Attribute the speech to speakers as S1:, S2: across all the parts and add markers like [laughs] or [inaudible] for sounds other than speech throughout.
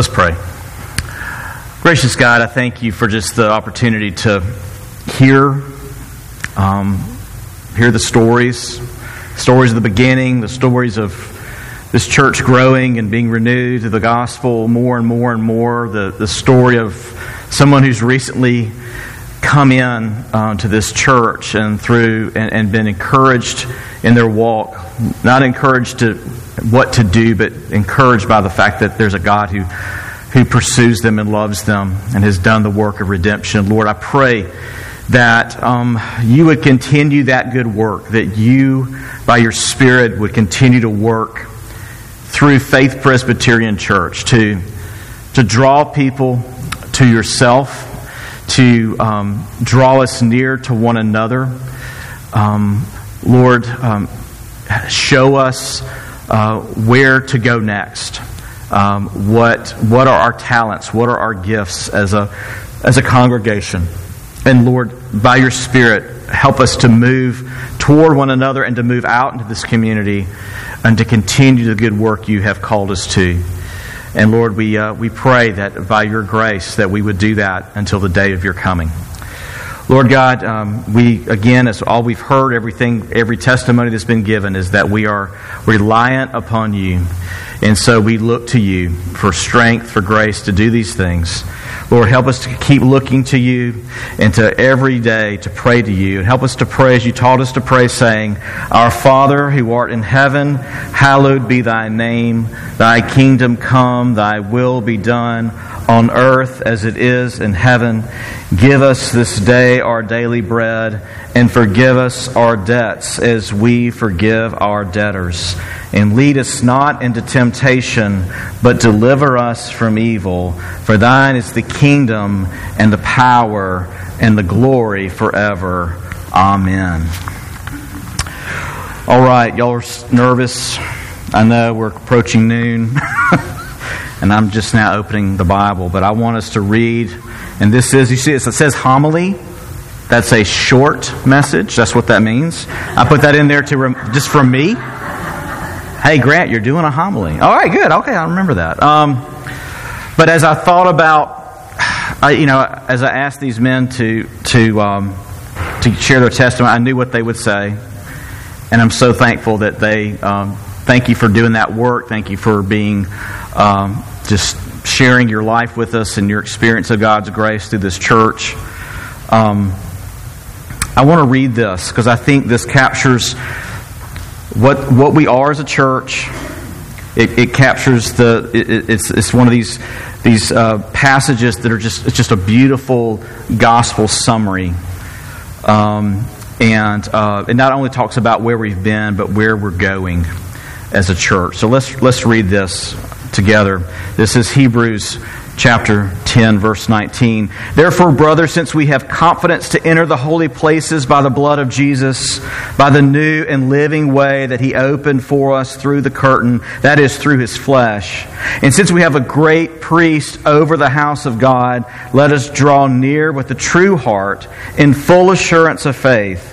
S1: Let's pray. Gracious God, I thank you for just the opportunity to hear, um, hear the stories, stories of the beginning, the stories of this church growing and being renewed to the gospel more and more and more, the, the story of someone who's recently come in uh, to this church and through and, and been encouraged in their walk, not encouraged to what to do, but encouraged by the fact that there's a God who who pursues them and loves them and has done the work of redemption. Lord, I pray that um, you would continue that good work, that you, by your Spirit, would continue to work through Faith Presbyterian Church to, to draw people to yourself, to um, draw us near to one another. Um, Lord, um, show us uh, where to go next. Um, what, what are our talents? What are our gifts as a, as a congregation? And Lord, by your Spirit, help us to move toward one another and to move out into this community and to continue the good work you have called us to. And Lord, we, uh, we pray that by your grace that we would do that until the day of your coming. Lord God, um, we again, as all we've heard, everything, every testimony that's been given is that we are reliant upon you, and so we look to you for strength, for grace to do these things. Lord, help us to keep looking to you and to every day to pray to you. And help us to pray as you taught us to pray, saying, Our Father who art in heaven, hallowed be thy name. Thy kingdom come, thy will be done on earth as it is in heaven. Give us this day our daily bread, and forgive us our debts as we forgive our debtors. And lead us not into temptation, but deliver us from evil. For thine is the kingdom, and the power, and the glory forever. Amen. All right, y'all are nervous. I know we're approaching noon. [laughs] and I'm just now opening the Bible, but I want us to read. And this is, you see, it says homily. That's a short message. That's what that means. I put that in there to just for me. Hey, Grant, you're doing a homily. All right, good. Okay, I'll remember that. Um, but as I thought about, [sighs] I, you know, as I asked these men to to um, to share their testimony, I knew what they would say, and I'm so thankful that they. Um, thank you for doing that work. Thank you for being um, just sharing your life with us and your experience of God's grace through this church. Um, I want to read this because I think this captures what what we are as a church. It, it captures the. It, it's it's one of these these uh, passages that are just it's just a beautiful gospel summary. Um, and uh, it not only talks about where we've been, but where we're going as a church. So let's let's read this together. This is Hebrews chapter 10, verse 19. Therefore, brothers, since we have confidence to enter the holy places by the blood of Jesus, by the new and living way that he opened for us through the curtain, that is, through his flesh. And since we have a great priest over the house of God, let us draw near with a true heart in full assurance of faith,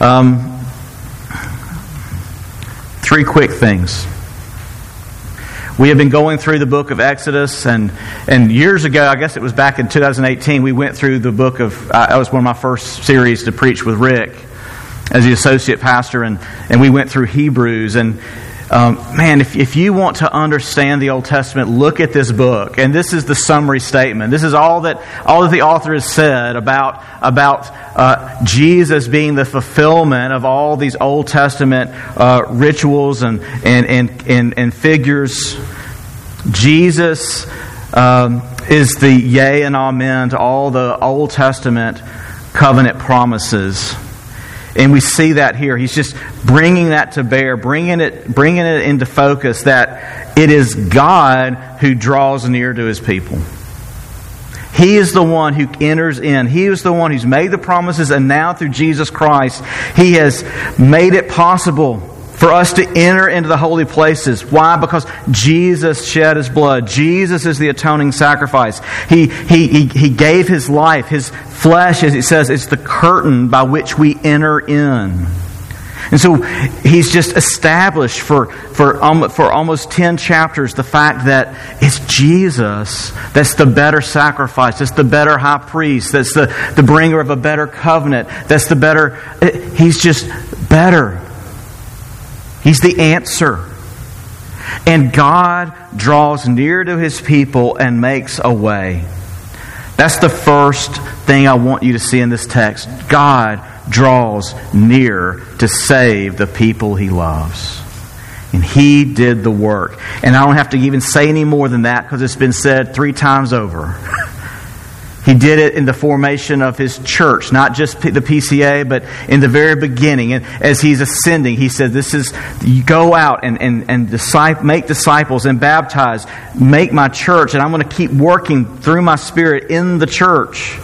S1: Um, three quick things. We have been going through the book of Exodus, and, and years ago, I guess it was back in 2018, we went through the book of, uh, that was one of my first series to preach with Rick as the associate pastor, and, and we went through Hebrews. And um, man, if, if you want to understand the Old Testament, look at this book. And this is the summary statement. This is all that, all that the author has said about, about uh, Jesus being the fulfillment of all these Old Testament uh, rituals and, and, and, and, and figures. Jesus um, is the yea and amen to all the Old Testament covenant promises. And we see that here. He's just bringing that to bear, bringing it, bringing it into focus that it is God who draws near to his people. He is the one who enters in. He is the one who's made the promises, and now through Jesus Christ, He has made it possible for us to enter into the holy places. Why? Because Jesus shed His blood. Jesus is the atoning sacrifice. He, he, he, he gave His life. His flesh, as it says, is the curtain by which we enter in. And so he's just established for, for, um, for almost 10 chapters the fact that it's Jesus that's the better sacrifice, that's the better high priest, that's the, the bringer of a better covenant, that's the better. He's just better. He's the answer. And God draws near to his people and makes a way. That's the first thing I want you to see in this text. God draws near to save the people he loves. And he did the work. And I don't have to even say any more than that because it's been said three times over. [laughs] he did it in the formation of his church, not just the PCA, but in the very beginning. And as he's ascending, he said, This is, you go out and, and, and make disciples and baptize, make my church, and I'm going to keep working through my spirit in the church.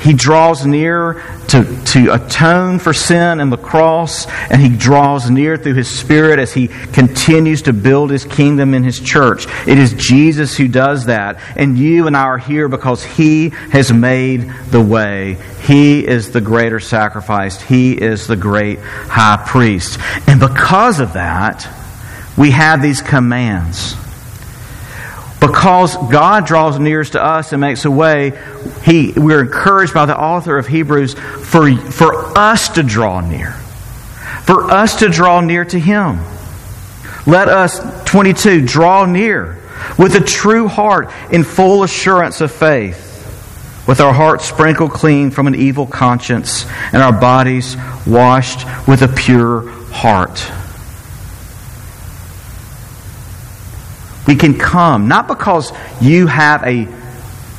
S1: He draws near to, to atone for sin and the cross, and he draws near through his Spirit as he continues to build his kingdom in his church. It is Jesus who does that, and you and I are here because he has made the way. He is the greater sacrifice, he is the great high priest. And because of that, we have these commands. Because God draws nearest to us and makes a way, he, we're encouraged by the author of Hebrews for, for us to draw near. For us to draw near to Him. Let us, 22, draw near with a true heart in full assurance of faith, with our hearts sprinkled clean from an evil conscience and our bodies washed with a pure heart. We can come, not because you have a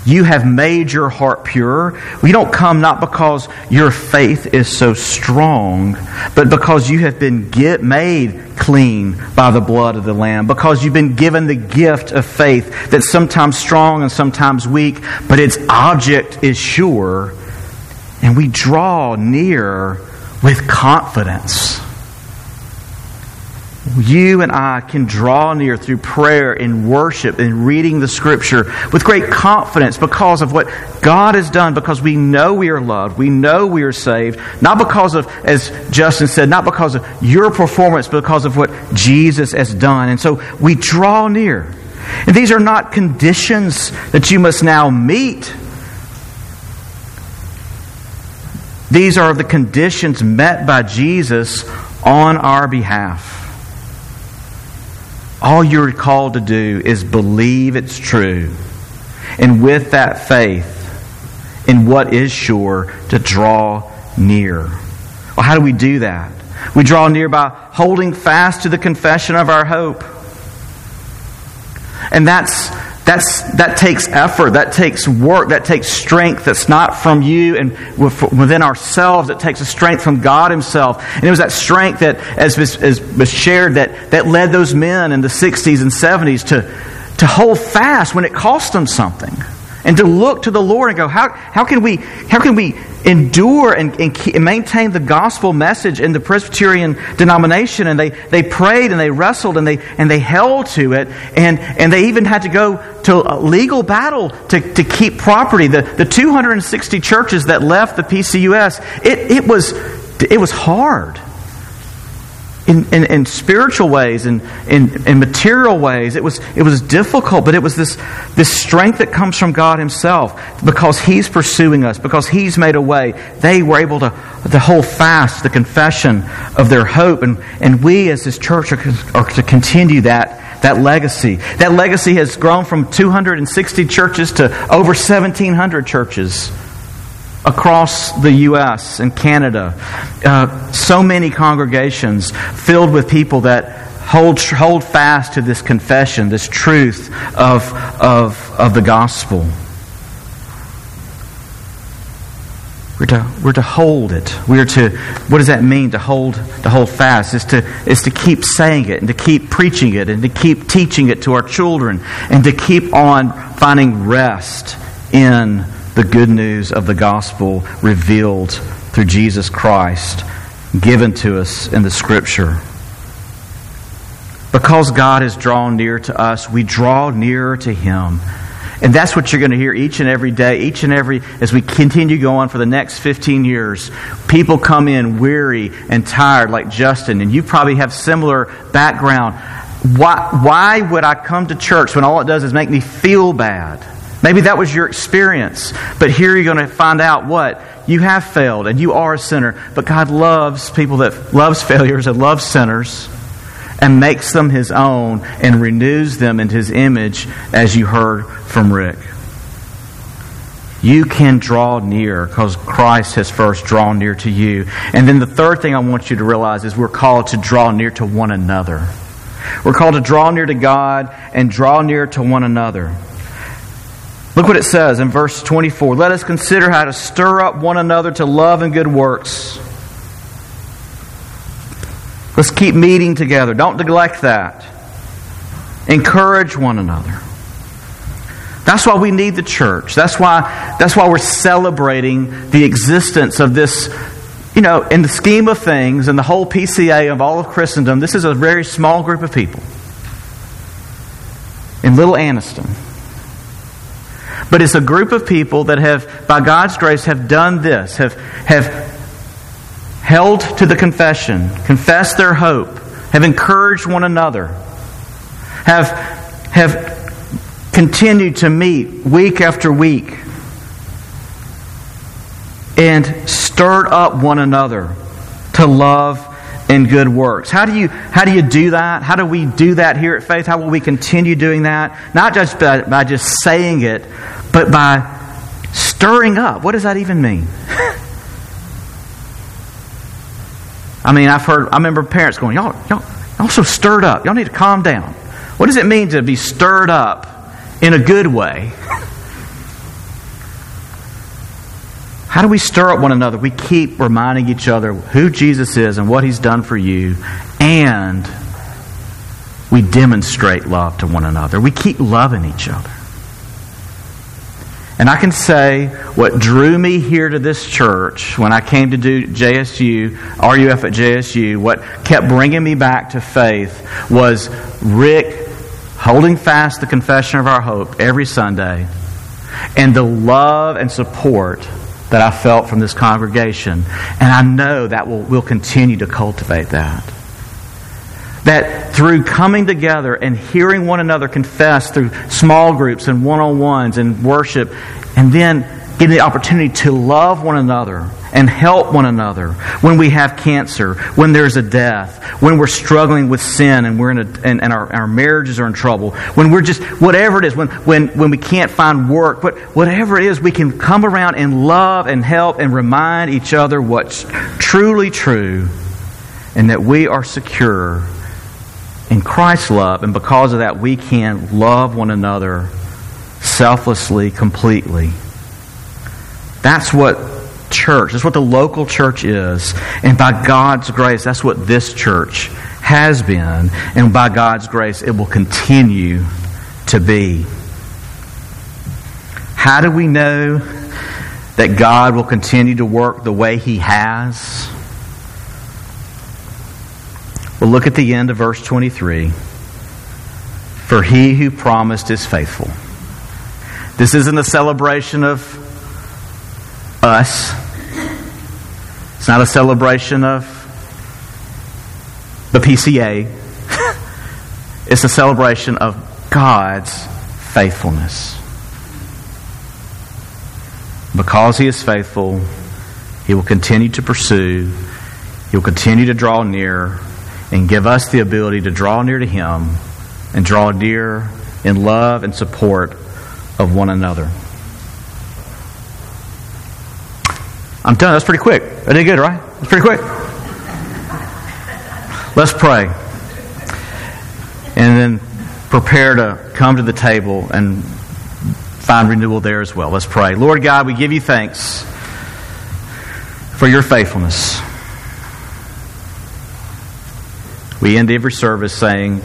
S1: you have made your heart pure. We don't come not because your faith is so strong, but because you have been get, made clean by the blood of the Lamb. Because you've been given the gift of faith that's sometimes strong and sometimes weak, but its object is sure. And we draw near with confidence you and I can draw near through prayer and worship and reading the Scripture with great confidence because of what God has done, because we know we are loved, we know we are saved, not because of, as Justin said, not because of your performance, but because of what Jesus has done. And so we draw near. And these are not conditions that you must now meet. These are the conditions met by Jesus on our behalf. All you're called to do is believe it's true. And with that faith in what is sure, to draw near. Well, how do we do that? We draw near by holding fast to the confession of our hope. And that's that's, that takes effort, that takes work, that takes strength that's not from you and within ourselves. It takes a strength from God Himself. And it was that strength that, as was, as was shared, that, that led those men in the 60s and 70s to, to hold fast when it cost them something and to look to the Lord and go, how, how, can, we, how can we endure and, and, keep, and, maintain the gospel message in the Presbyterian denomination? And they, they prayed and they wrestled and they, and they held to it. And, and they even had to go to a legal battle to, to keep property. The, the 260 churches that left the PCUS, it, it, was, it was hard in, in, in, spiritual ways and in, in material ways. It was, it was difficult, but it was this, this strength that comes from God Himself because He's pursuing us, because He's made a way. They were able to, to hold fast the confession of their hope, and, and we as His church are, are to continue that, that legacy. That legacy has grown from 260 churches to over 1,700 churches across the U.S. and Canada. Uh, so many congregations filled with people that hold, hold fast to this confession, this truth of, of, of the gospel. We're to, we're to hold it. We're to, what does that mean to hold, to hold fast? Is to, is to keep saying it and to keep preaching it and to keep teaching it to our children and to keep on finding rest in the good news of the gospel revealed through Jesus Christ, given to us in the scripture. Because God has drawn near to us, we draw nearer to Him. And that's what you're going to hear each and every day, each and every, as we continue going for the next 15 years. People come in weary and tired, like Justin, and you probably have similar background. Why, why would I come to church when all it does is make me feel bad? Maybe that was your experience. But here you're going to find out what? You have failed and you are a sinner. But God loves people that loves failures and loves sinners and makes them his own and renews them in his image as you heard from Rick. You can draw near because Christ has first drawn near to you. And then the third thing I want you to realize is we're called to draw near to one another. We're called to draw near to God and draw near to one another. Look what it says in verse 24. Let us consider how to stir up one another to love and good works. Let's keep meeting together. Don't neglect that. Encourage one another. That's why we need the church. That's why, that's why we're celebrating the existence of this, you know, in the scheme of things, in the whole PCA of all of Christendom, this is a very small group of people in Little Anniston. But it's a group of people that have, by God's grace, have done this, have, have held to the confession, confessed their hope, have encouraged one another, have, have continued to meet week after week, and stirred up one another to love and good works. How do you how do you do that? How do we do that here at Faith? How will we continue doing that? Not just by, by just saying it, but by stirring up. What does that even mean? I mean, I've heard, I remember parents going, y'all, y'all, y'all so stirred up. Y'all need to calm down. What does it mean to be stirred up in a good way? How do we stir up one another? We keep reminding each other who Jesus is and what he's done for you, and we demonstrate love to one another. We keep loving each other. And I can say what drew me here to this church when I came to do JSU, RUF at JSU, what kept bringing me back to faith was Rick holding fast the confession of our hope every Sunday and the love and support that I felt from this congregation. And I know that we'll, we'll continue to cultivate that. That through coming together and hearing one another confess through small groups and one on ones and worship, and then getting the opportunity to love one another and help one another when we have cancer, when there's a death, when we're struggling with sin and we're in a, and, and our, our marriages are in trouble, when we're just whatever it is, when when when we can't find work, but whatever it is, we can come around and love and help and remind each other what's truly true, and that we are secure in Christ's love, and because of that, we can love one another selflessly, completely. That's what church, that's what the local church is. And by God's grace, that's what this church has been. And by God's grace, it will continue to be. How do we know that God will continue to work the way He has? Well, look at the end of verse 23. For he who promised is faithful. This isn't a celebration of us. It's not a celebration of the PCA. [laughs] it's a celebration of God's faithfulness. Because He is faithful, He will continue to pursue, He will continue to draw near, and give us the ability to draw near to Him and draw near in love and support of one another. I'm done. That's pretty quick. I did good, right? That's pretty quick. Let's pray. And then prepare to come to the table and find renewal there as well. Let's pray. Lord God, we give you thanks for your faithfulness. We end every service saying,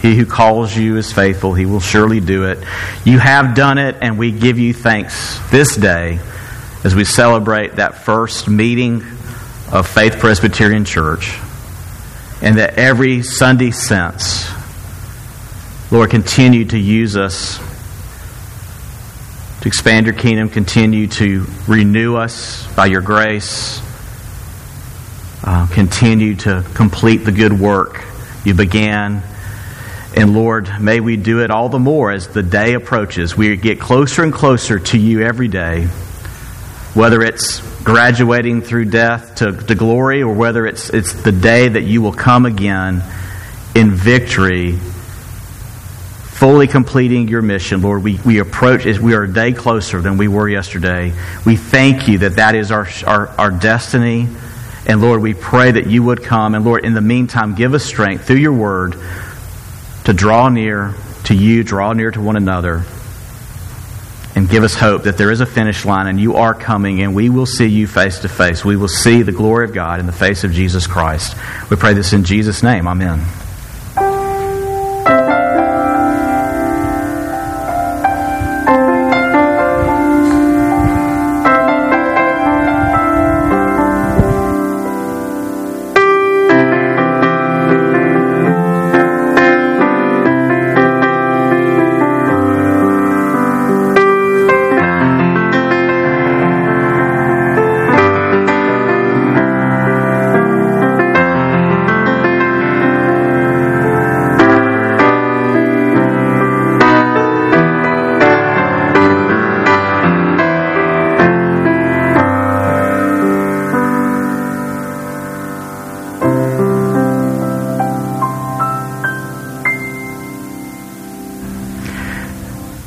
S1: He who calls you is faithful. He will surely do it. You have done it, and we give you thanks this day as we celebrate that first meeting of Faith Presbyterian Church. And that every Sunday since, Lord, continue to use us to expand your kingdom, continue to renew us by your grace, uh, continue to complete the good work you began. And Lord, may we do it all the more as the day approaches. We get closer and closer to you every day, whether it's graduating through death to, to glory or whether it's, it's the day that you will come again in victory fully completing your mission, Lord. We, we approach, as we are a day closer than we were yesterday. We thank you that that is our, our, our destiny. And Lord, we pray that you would come. And Lord, in the meantime, give us strength through your word to draw near to you, draw near to one another, and give us hope that there is a finish line and you are coming and we will see you face to face. We will see the glory of God in the face of Jesus Christ. We pray this in Jesus' name. Amen.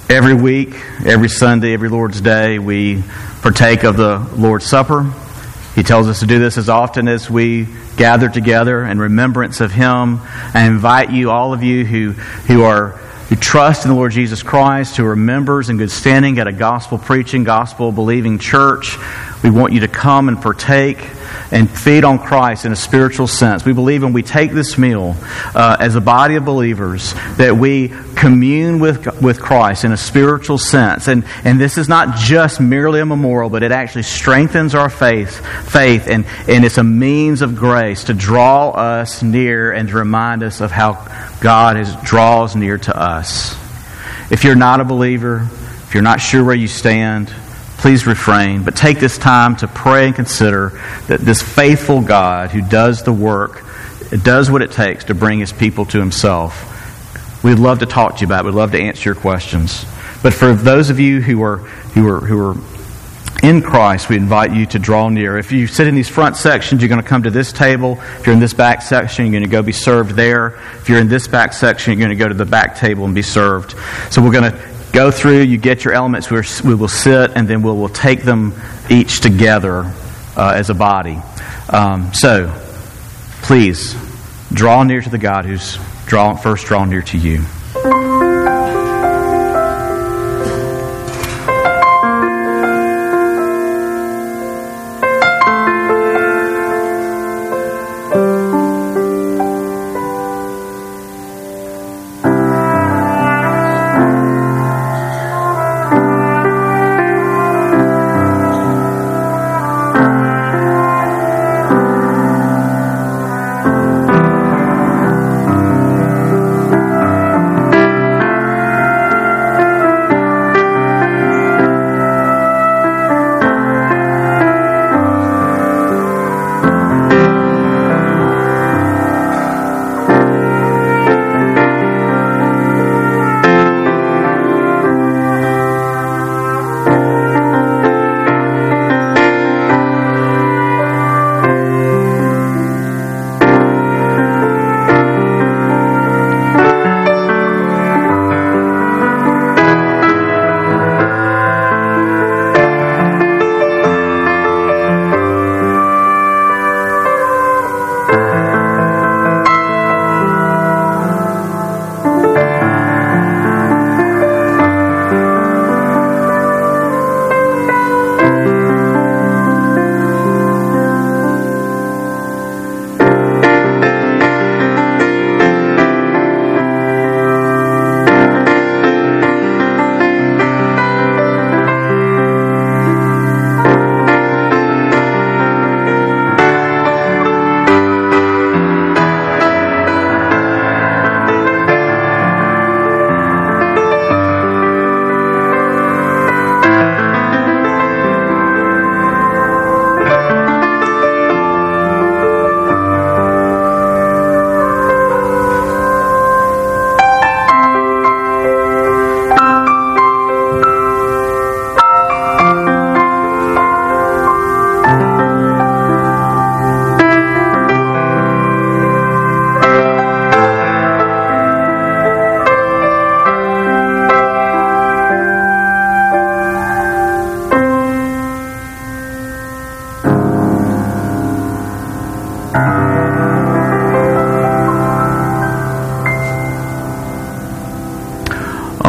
S1: Every week, every Sunday, every Lord's Day, we partake of the Lord's Supper. He tells us to do this as often as we gather together in remembrance of Him. I invite you, all of you who, who are who trust in the Lord Jesus Christ, who are members in good standing at a gospel preaching, gospel believing church. We want you to come and partake and feed on Christ in a spiritual sense. We believe when we take this meal uh, as a body of believers that we commune with, with Christ in a spiritual sense. And, and this is not just merely a memorial, but it actually strengthens our faith, faith and, and it's a means of grace to draw us near and to remind us of how God is, draws near to us. If you're not a believer, if you're not sure where you stand, please refrain, but take this time to pray and consider that this faithful God who does the work, does what it takes to bring his people to himself. We'd love to talk to you about it. We'd love to answer your questions. But for those of you who are, who are, who are in Christ, we invite you to draw near. If you sit in these front sections, you're going to come to this table. If you're in this back section, you're going to go be served there. If you're in this back section, you're going to go to the back table and be served. So we're going to go through, you get your elements, We we will sit, and then we will take them each together uh, as a body. Um, so, please, draw near to the God who's draw, first drawn near to you.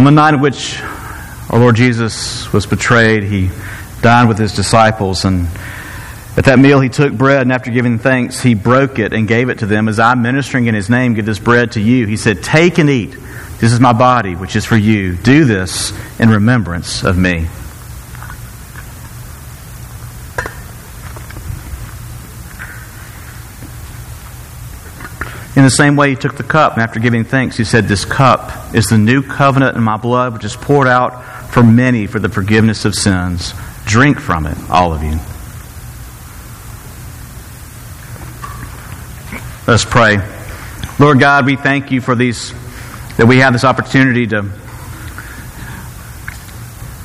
S1: The night in which our Lord Jesus was betrayed, he dined with his disciples, and at that meal he took bread, and after giving thanks, he broke it and gave it to them. As I'm ministering in his name, give this bread to you. He said, Take and eat. This is my body, which is for you. Do this in remembrance of me. In the same way, he took the cup, and after giving thanks, he said, This cup is the new covenant in my blood, which is poured out for many for the forgiveness of sins. Drink from it, all of you. Let's pray. Lord God, we thank you for these, that we have this opportunity to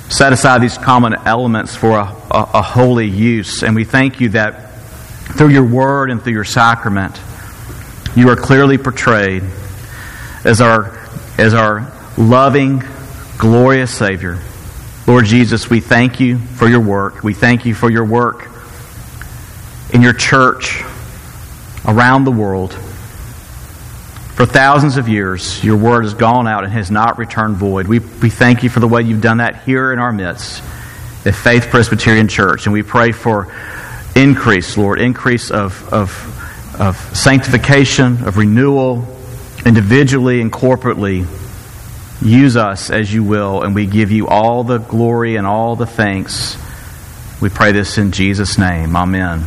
S1: set aside these common elements for a, a, a holy use. And we thank you that through your word and through your sacrament, you are clearly portrayed as our, as our loving, glorious Savior. Lord Jesus, we thank you for your work. We thank you for your work in your church around the world. For thousands of years, your word has gone out and has not returned void. We, we thank you for the way you've done that here in our midst at Faith Presbyterian Church. And we pray for increase, Lord, increase of, of of sanctification, of renewal, individually and corporately. Use us as you will, and we give you all the glory and all the thanks. We pray this in Jesus' name. Amen.